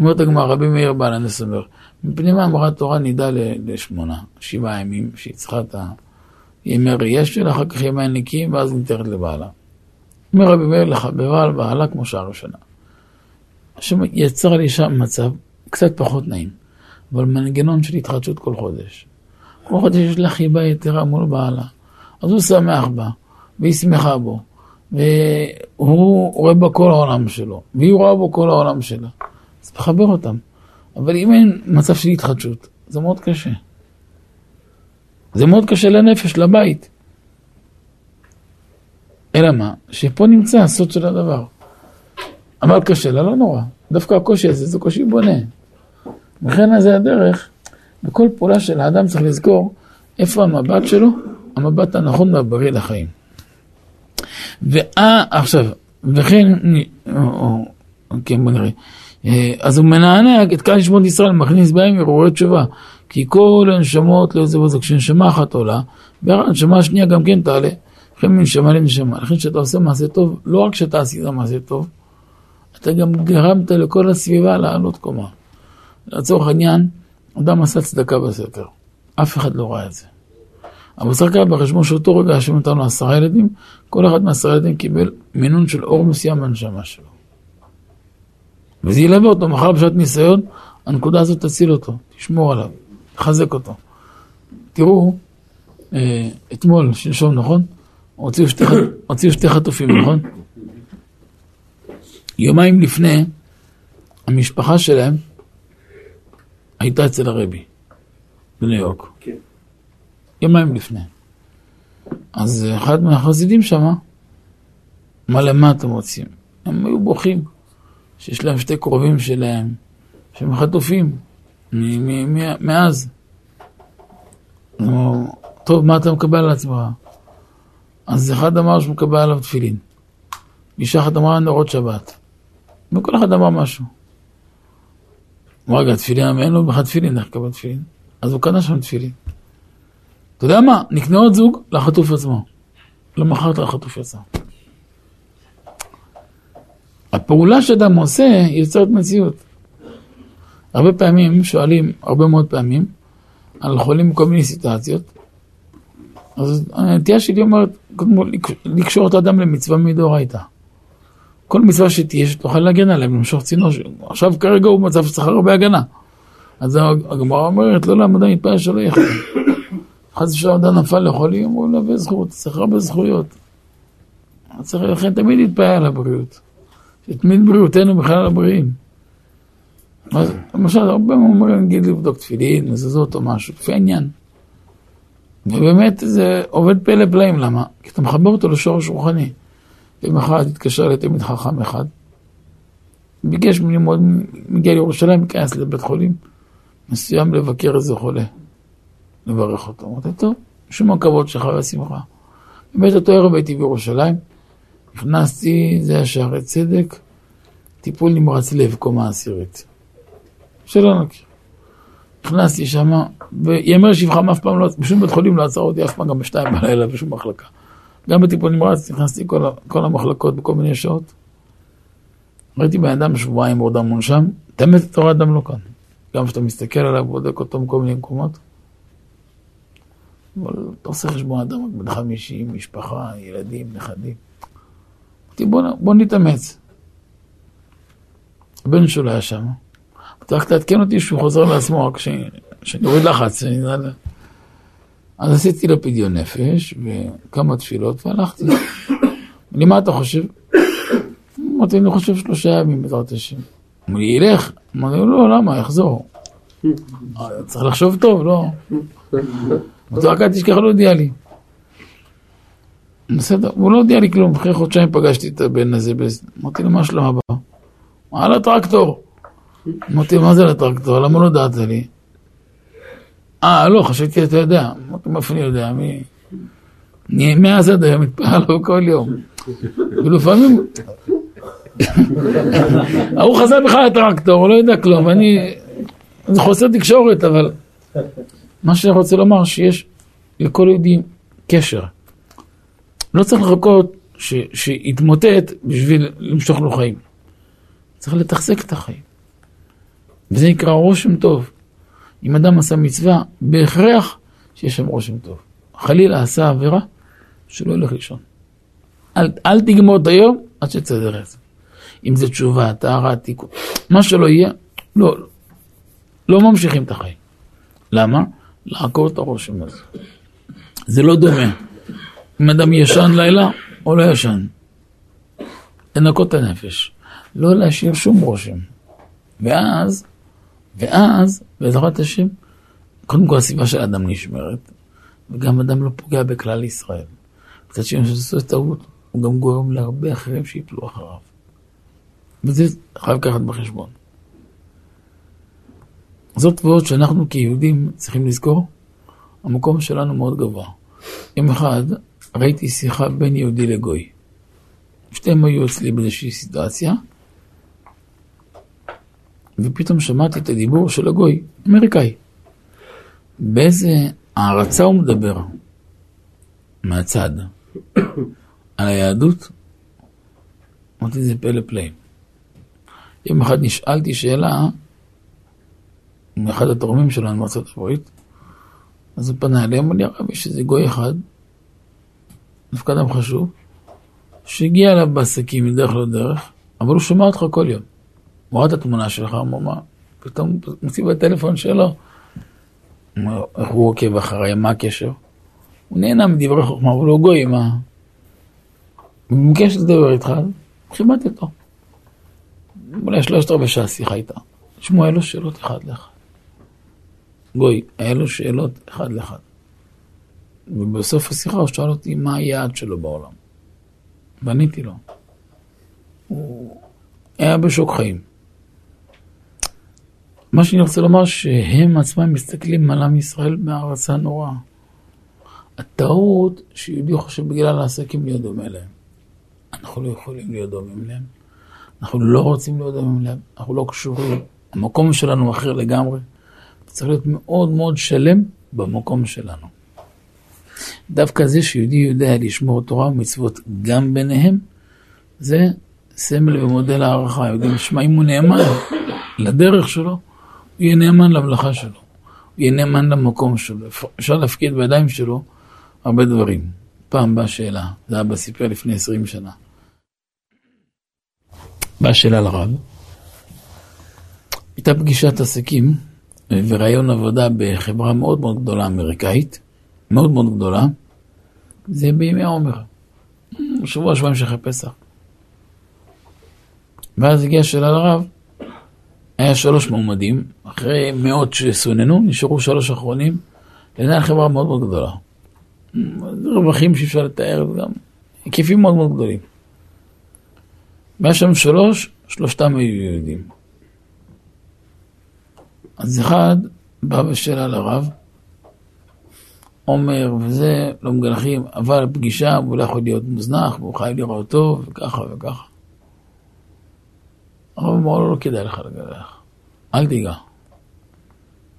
Speaker 1: אומרת הגמרא, רבי מאיר בעל הנס אומר, מפני מה אמרה התורה נידה לשמונה, שבעה ימים, שהיא צריכה את הימי ראייה שלה, אחר כך ימי נקיים, ואז ניתרת לבעלה. אומר רבי מאיר לחברה על בעלה כמו שעה ראשונה. השם יצר לי שם מצב קצת פחות נעים, אבל מנגנון של התחדשות כל חודש. כל חודש יש לה חיבה יתרה מול בעלה. אז הוא שמח בה, והיא שמחה בו, והוא רואה בה כל העולם שלו, והיא רואה בו כל העולם שלה. אז תחבר אותם. אבל אם אין מצב של התחדשות, זה מאוד קשה. זה מאוד קשה לנפש, לבית. אלא מה? שפה נמצא הסוד של הדבר. אבל קשה לה, לא נורא. דווקא הקושי הזה זה קושי בונה. וכן זה הדרך, בכל פעולה של האדם צריך לזכור איפה המבט שלו, המבט הנכון והבריא לחיים. ואה, עכשיו, וכן, או, או, כן, בוא נראה. אה, אז הוא מנענע את קהל נשמות ישראל, מכניס בהם הרהורי תשובה. כי כל הנשמות לא זה בזה, כשנשמה אחת עולה, והנשמה השנייה גם כן תעלה. לכן מנשמה לנשמה. לכן כשאתה עושה מעשה טוב, לא רק שאתה עשית מעשה טוב, אתה גם גרמת לכל הסביבה לעלות קומה. לצורך העניין, אדם עשה צדקה בסתר. אף אחד לא ראה את זה. אבל צריך לקחת בחשבון שאותו רגע השם נתן לו עשרה ילדים, כל אחד מעשרה ילדים קיבל מינון של אור מסוים בנשמה שלו. וזה ילווה אותו מחר בשעת ניסיון, הנקודה הזאת תציל אותו, תשמור עליו, תחזק אותו. תראו, אה, אתמול, שלשום, נכון? הוציאו שתי, [COUGHS] הוציאו שתי חטופים, נכון? יומיים לפני, המשפחה שלהם הייתה אצל הרבי בניו יורק. כן. יומיים לפני. אז אחד מהחסידים שמה, מה למה אתם רוצים? הם היו בוכים. שיש להם שתי קרובים שלהם, שהם חטופים מאז. טוב, מה אתה מקבל על עצמך? אז אחד אמר שהוא מקבל עליו תפילין. אישה אחת אמרה נרות שבת. וכל אחד אמר משהו. אמר, רגע, תפילין, אין לו בכלל תפילין, איך לקבל תפילין? אז הוא קנה שם תפילין. אתה יודע מה? נקנה עוד זוג לחטוף עצמו. למחרת החטוף יצא. הפעולה שאדם עושה יוצרת מציאות. הרבה פעמים שואלים, הרבה מאוד פעמים, על חולים בכל מיני סיטואציות. אז הנטייה שלי אומרת, קודם כל, לקשור את האדם למצווה מדאורייתא. כל מצווה שתהיה, שתוכל להגן עליהם, למשוך צינור, עכשיו כרגע הוא מצב שצריך הרבה הגנה. אז הגמרא אומרת, לא לעמוד המתפלל שלא יחד. חס ושלום אדם נפל לחולים, הוא לא בזכות, צריך הרבה זכויות. צריך לכן תמיד להתפעל על הבריאות. שתמיד בריאותנו בכלל הבריאים. אז למשל, הרבה אומרים, נגיד לבדוק תפילין, מזוזות או משהו, לפי העניין. ובאמת זה עובד פלא פלאים, למה? כי אתה מחבר אותו לשורש רוחני. יום אחד התקשר לתלמיד חכם אחד, ביקש ממני מאוד, מגיע לירושלים, להיכנס לבית חולים מסוים לבקר איזה חולה, לברך אותו. אמרתי, טוב, שום הכבוד שלך והשמחה. באמת אותו ערב הייתי בירושלים, נכנסתי, זה היה שערי צדק, טיפול נמרץ לב, קומה עשירית. שלא נכיר. נכנסתי שם, ויאמר שבחם אף פעם לא, בשום בית חולים לא עצר אותי אף פעם, גם בשתיים בלילה, בשום מחלקה. גם בטיפול נמרץ נכנסתי כל, כל המחלקות בכל מיני שעות. ראיתי בן אדם שבועיים בעוד מונשם, את האמת התורה אדם לא כאן. גם כשאתה מסתכל עליו, בודק אותו מכל מיני מקומות. אבל אתה עושה חשבון אדם רק בן 50, משפחה, ילדים, נכדים. אמרתי, בוא, בוא נתאמץ. הבן שלו היה שם. אתה רק תעדכן אותי שהוא חוזר לעצמו, רק שאני אוריד לחץ. אז עשיתי לו פדיון נפש וכמה תפילות והלכתי. אני, מה אתה חושב? אמרתי, אני חושב שלושה ימים בעזרת השם. אמר לי, ילך. אמרתי לא, למה? יחזור. צריך לחשוב טוב, לא. אמרתי, רק אל תשכח להודיע לי. בסדר, הוא לא הודיע לי כלום, אחרי חודשיים פגשתי את הבן הזה, אמרתי לו, מה שלום הבא? על הטרקטור. אמרתי, מה זה לטרקטור? למה לא הודעת לי? אה, לא, חשבתי אתה יודע. אמרתי, מאיפה אני יודע? מי... מאז עד היום מתפעל לו כל יום. ולפעמים... ההוא חזר בכלל לטרקטור, הוא לא יודע כלום, ואני... זה חוסר תקשורת, אבל... מה שאני רוצה לומר, שיש לכל יהודי קשר. לא צריך לחכות שיתמוטט בשביל למשוך לו חיים. צריך לתחזק את החיים. וזה נקרא רושם טוב. אם אדם עשה מצווה, בהכרח שיש שם רושם טוב. חלילה עשה עבירה, שלא ילך לישון. אל, אל תגמור את היום עד שתסדר את זה. אם זה תשובה, טהרה, תיקון, מה שלא יהיה, לא, לא ממשיכים את החיים. למה? לעקור את הרושם הזה. זה לא דומה. אם אדם ישן לילה או לא ישן. לנקות את הנפש. לא להשאיר שום רושם. ואז ואז, בעזרת השם, קודם כל הסביבה של האדם נשמרת, וגם אדם לא פוגע בכלל ישראל. קצת שני, כשעושה טעות, הוא גם גורם להרבה אחרים שיפלו אחריו. וזה חייב לקחת בחשבון. זאת ועוד שאנחנו כיהודים צריכים לזכור, המקום שלנו מאוד גבוה. יום אחד ראיתי שיחה בין יהודי לגוי. שתיהם היו אצלי באיזושהי סיטואציה, ופתאום שמעתי את הדיבור של הגוי, אמריקאי. באיזה הערצה הוא מדבר מהצד [COUGHS] על היהדות? אמרתי, זה פלא פלאים. יום אחד נשאלתי שאלה מאחד התורמים שלנו מארצות הברית, אז הוא פנה אליהם, אמר לי, הרב, יש איזה גוי אחד, דווקא אדם חשוב, שהגיע אליו בעסקים מדרך לא דרך, אבל הוא שומע אותך כל יום. הוא ראה את התמונה שלך, אמר, מה? פתאום מוציא בטלפון שלו. איך הוא עוקב אחריי, מה הקשר? הוא נהנה מדברי חוכמה, הוא גוי, מה? הוא מבקש לדבר איתך, כיבדתי אותו. אולי שלושת רבעי שעה שיחה איתה. תשמעו, אלו שאלות אחד לאחד. גוי, אלו שאלות אחד לאחד. ובסוף השיחה הוא שאל אותי מה היעד שלו בעולם. ועניתי לו. הוא היה בשוק חיים. מה שאני רוצה לומר, שהם עצמם מסתכלים על עם ישראל בהערצה נוראה. הטעות שיהודי חושב בגלל העסקים להיות דומה להם. אנחנו לא יכולים להיות דומים להם. אנחנו לא רוצים להיות דומים להם. אנחנו לא קשורים. המקום שלנו אחר לגמרי. צריך להיות מאוד מאוד שלם במקום שלנו. דווקא זה שיהודי יודע לשמור תורה ומצוות גם ביניהם, זה סמל ומודל הערכה, יודעים, שמע, אם הוא נאמן לדרך שלו, הוא יהיה נאמן למלאכה שלו, הוא יהיה נאמן למקום שלו, אפשר להפקיד בידיים שלו הרבה דברים. פעם באה שאלה, זה אבא סיפר לפני עשרים שנה. באה שאלה לרב, הייתה פגישת עסקים וראיון עבודה בחברה מאוד מאוד גדולה אמריקאית, מאוד מאוד גדולה, זה בימי העומר, שבוע שבועיים של אחרי פסח. ואז הגיעה שאלה לרב, היה שלוש מועמדים, אחרי מאות שסוננו, נשארו שלוש אחרונים, לנהל חברה מאוד מאוד גדולה. רווחים שאי אפשר לתאר, וגם היקפים מאוד מאוד גדולים. והיה שם שלוש, שלושתם היו יהודים. אז אחד בא בשאלה לרב, אומר וזה, לא מגלחים, אבל פגישה, והוא לא יכול להיות מוזנח, והוא חייב לראות טוב, וככה וככה. הרב אמר לו, לא כדאי לך לגלח, אל תיגע.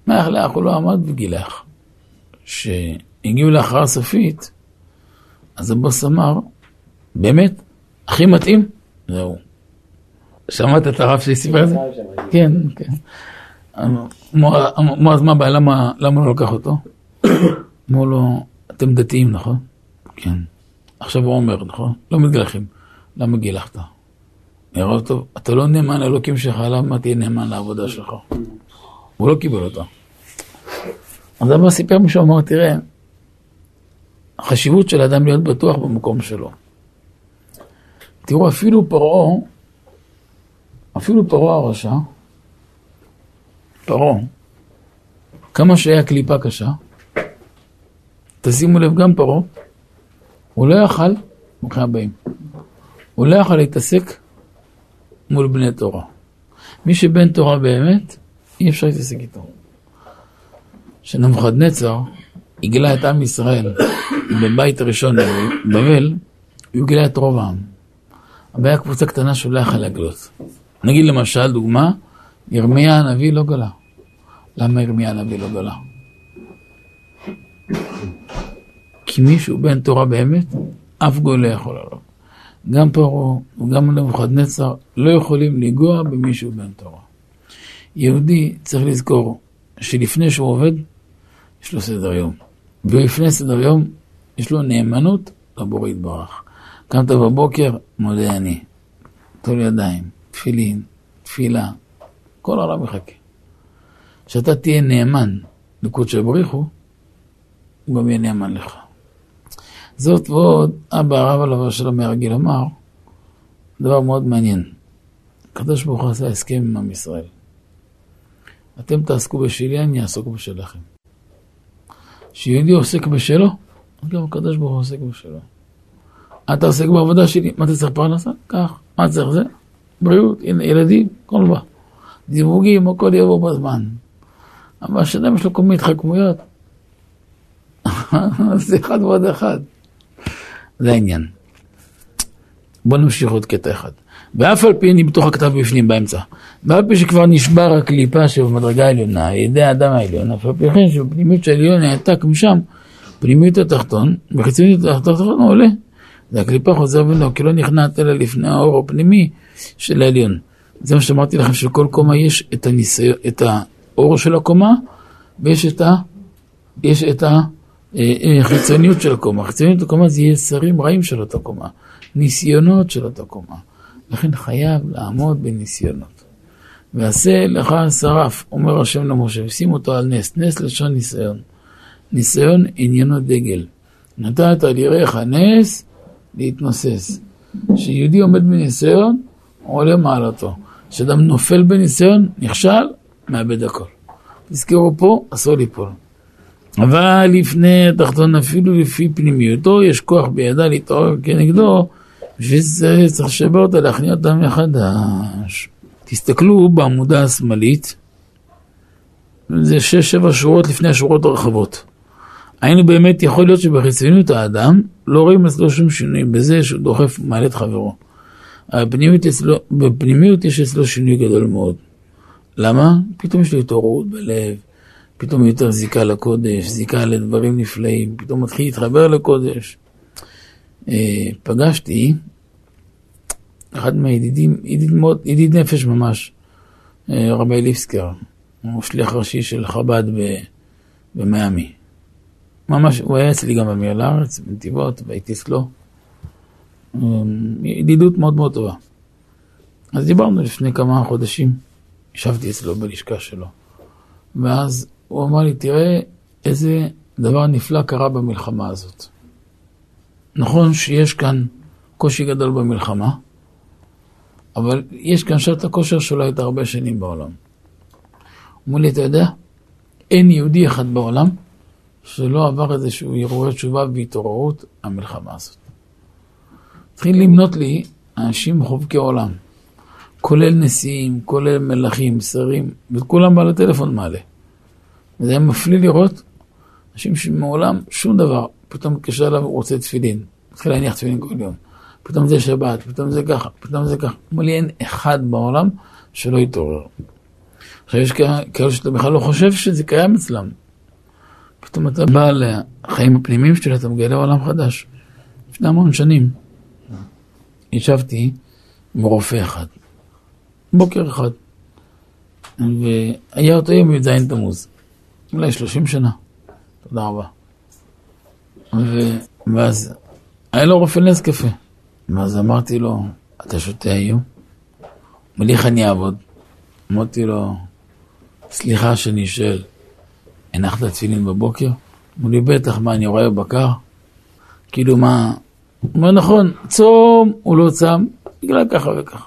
Speaker 1: מה יחלח? הוא לא עמד וגילח. כשהגיעו להכרעה סופית, אז הבוס אמר, באמת, הכי מתאים, זהו. שמעת את הרב שסיפר את זה? כן, כן. אמרו, אז מה הבעיה, למה לא לקח אותו? אמרו לו, אתם דתיים, נכון? כן. עכשיו הוא אומר, נכון? לא מתגלחים. למה גילחת? נראה אותו, אתה לא נאמן לאלוקים שלך, למה תהיה נאמן לעבודה שלך? הוא לא קיבל אותה. אז אבא סיפר מישהו, אמר, תראה, החשיבות של האדם להיות בטוח במקום שלו. תראו, אפילו פרעה, אפילו פרעה הרשע, פרעה, כמה שהיה קליפה קשה, תשימו לב, גם פרעה, הוא לא יכל, ברוכים הבאים, הוא לא יכל להתעסק מול בני תורה. מי שבן תורה באמת, אי אפשר להתעסק איתו. כשנבוכדנצר הגלה את עם ישראל בבית הראשון בבל, הוא גילה את רוב העם. אבל היה קבוצה קטנה שהוא לא יכל להגלות. נגיד למשל, דוגמה, ירמיה הנביא לא גלה. למה ירמיה הנביא לא גלה? כי מי שהוא בן תורה באמת, אף גוי לא יכול עליו. גם פרעה וגם נבוכדנצר לא יכולים לנגוע במי שהוא בן תורה. יהודי צריך לזכור שלפני שהוא עובד, יש לו סדר יום. ולפני סדר יום, יש לו נאמנות לבורא יתברך. קמת בבוקר, מודה אני. טול ידיים, תפילין, תפילה, כל העולם מחכה. כשאתה תהיה נאמן לקודשי בריחו, גם יהיה לך. זאת ועוד, אבא הרב עליו השלום מהרגיל אמר, דבר מאוד מעניין. הקדוש ברוך הוא עשה הסכם עם עם ישראל. אתם תעסקו בשלי, אני אעסוק בשלכם. כשיהודי עוסק בשלו, אז גם הקדוש ברוך הוא עוסק בשלו. אתה עוסק בעבודה שלי, מה אתה צריך פרנסה? קח. מה צריך זה? בריאות, הנה, ילדים, כל בא. דיווגים, הכל יבוא בזמן. אבל השאדם יש לו כל מיני התחכמויות. [LAUGHS] זה אחד ועוד אחד. זה העניין. בואו נמשיך עוד קטע אחד. ואף על פי אני בתוך הכתב בפנים באמצע. ואף פי שכבר נשבר הקליפה שבמדרגה העליונה, על ידי האדם העליון, אף על פי כן שבפנימיות של העליון העתק משם, פנימיות התחתון, וחיצוניות התחתון עולה. זה הקליפה חוזר בנו, כי לא נכנעת אלא לפני האור הפנימי של העליון. זה מה שאמרתי לכם, שלכל קומה יש את, הניסיון, את האור של הקומה, ויש את, ה, יש את החיצוניות של הקומה. חיצוניות הקומה זה יסרים רעים של אותה קומה, ניסיונות של אותה קומה. לכן חייב לעמוד בניסיונות. ועשה לך שרף, אומר השם למשה, ושים אותו על נס, נס לשון ניסיון. ניסיון עניינו דגל. נתת על יראיך נס להתנוסס. כשיהודי עומד בניסיון, עולה מעלתו. כשאדם נופל בניסיון, נכשל, מאבד הכל. תזכרו פה, אסור ליפול. אבל לפני התחתון, אפילו לפי פנימיותו, יש כוח בידה להתעורר כנגדו, בשביל זה צריך לשבר אותה, להכניע אותה מחדש. תסתכלו בעמודה השמאלית, זה שש-שבע שורות לפני השורות הרחבות. היינו באמת, יכול להיות שבחיצוניות האדם לא רואים אצלו שום שינוי בזה שהוא דוחף מעלה את חברו. בפנימיות, אצלו, בפנימיות יש אצלו שינוי גדול מאוד. למה? פתאום יש לו התעוררות בלב, פתאום יותר זיקה לקודש, זיקה לדברים נפלאים, פתאום מתחיל להתחבר לקודש. אה, פגשתי אחד מהידידים, ידיד, מאוד, ידיד נפש ממש, אה, רבי ליפסקר, הוא שליח ראשי של חב"ד במיאמי. ממש, הוא היה אצלי גם במיר לארץ, בנתיבות, והייתי אצלו. ידידות מאוד מאוד טובה. אז דיברנו לפני כמה חודשים, ישבתי אצלו בלשכה שלו, ואז הוא אמר לי, תראה איזה דבר נפלא קרה במלחמה הזאת. נכון שיש כאן קושי גדול במלחמה, אבל יש כאן שעת הכושר שלא הייתה הרבה שנים בעולם. אמרו לי, אתה יודע, אין יהודי אחד בעולם שלא עבר איזשהו הרהורי תשובה והתעוררות המלחמה הזאת. התחיל למנות לי אנשים חובקי עולם, כולל נשיאים, כולל מלכים, שרים, וכולם בעל הטלפון מעלה. וזה היה מפליא לראות אנשים שמעולם שום דבר, פתאום מתקשר אליו, הוא רוצה תפילין, מתחיל להניח תפילין כל יום. פתאום זה שבת, פתאום זה ככה, פתאום זה ככה. אמר לי, אין אחד בעולם שלא יתעורר. עכשיו יש כאלה שאתה בכלל לא חושב שזה קיים אצלם. פתאום אתה בא לחיים הפנימיים שלי, אתה מגלה עולם חדש. לפני המון שנים ישבתי עם רופא אחד, בוקר אחד, והיה אותו יום י"ז תמוז, אולי 30 שנה, תודה רבה. ו... ואז היה לו רופא נס קפה. ואז אמרתי לו, אתה שותה היום? אמר לי, איך אני אעבוד? אמרתי לו, סליחה שאני שואל, הנחת תפילין בבוקר? אמר לי, בטח, מה, אני רואה בקר? כאילו, מה... הוא אומר, נכון, צום, הוא לא צם, בגלל ככה וככה.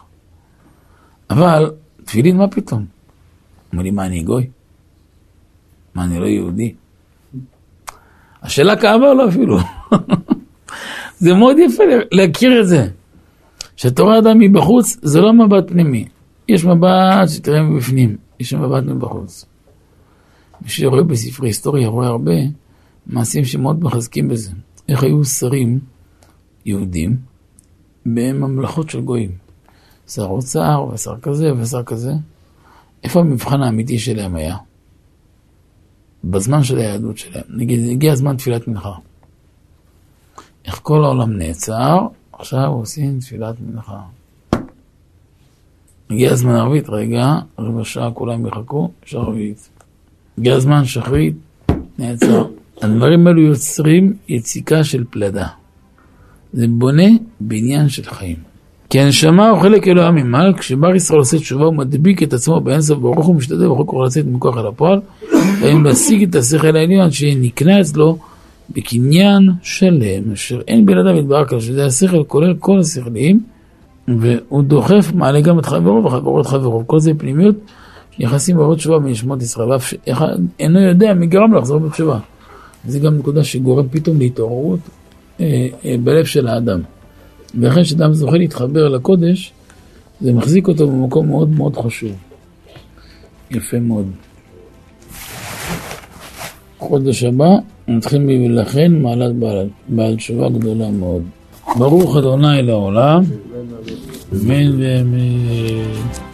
Speaker 1: אבל, תפילין, מה פתאום? אמר לי, מה, אני גוי? מה, אני לא יהודי? השאלה כאבה לו אפילו. [LAUGHS] זה מאוד יפה להכיר את זה. כשאתה רואה אדם מבחוץ, זה לא מבט פנימי. יש מבט שתראה מבפנים, יש מבט מבחוץ. מי שרואה בספרי היסטוריה רואה הרבה מעשים שמאוד מחזקים בזה. איך היו שרים יהודים בממלכות של גויים. שר אוצר ושר כזה ושר כזה. איפה המבחן האמיתי שלהם היה? בזמן של היהדות שלהם. נגיד, הגיע הזמן תפילת מנחה. איך כל העולם נעצר, עכשיו עושים תפילת מנחה. הגיע הזמן ערבית, רגע, רבע שעה כולם יחכו, יש ערבית. הגיע הזמן שחרית, נעצר. הדברים האלו יוצרים יציקה של פלדה. זה בונה בניין של חיים. כי הנשמה הוא חלק אלוהה ממעל, כשבר ישראל עושה תשובה הוא מדביק את עצמו באינסוף ברוך הוא משתדל ברוך הוא לצאת מכוח אל הפועל, ואם להשיג את השכל העליון שנקנה אצלו בקניין שלם, אשר אין בלעדיו יתברך כלל, שזה השכל כולל כל השכליים, והוא דוחף, מעלה גם את חברו וחברו את חברו. כל זה פנימיות יחסים בעבוד תשובה מנשמות ישראל, ואף שאחד אינו יודע מי גרם לחזור בתשובה. זה גם נקודה שגורם פתאום להתעוררות אה, אה, בלב של האדם. ואחרי שאדם זוכה להתחבר לקודש, זה מחזיק אותו במקום מאוד מאוד חשוב. יפה מאוד. חודש הבא נתחיל מ"ולכן מעלת בעל, בעל תשובה גדולה מאוד". ברוך אדוני לעולם, אמן ואמן.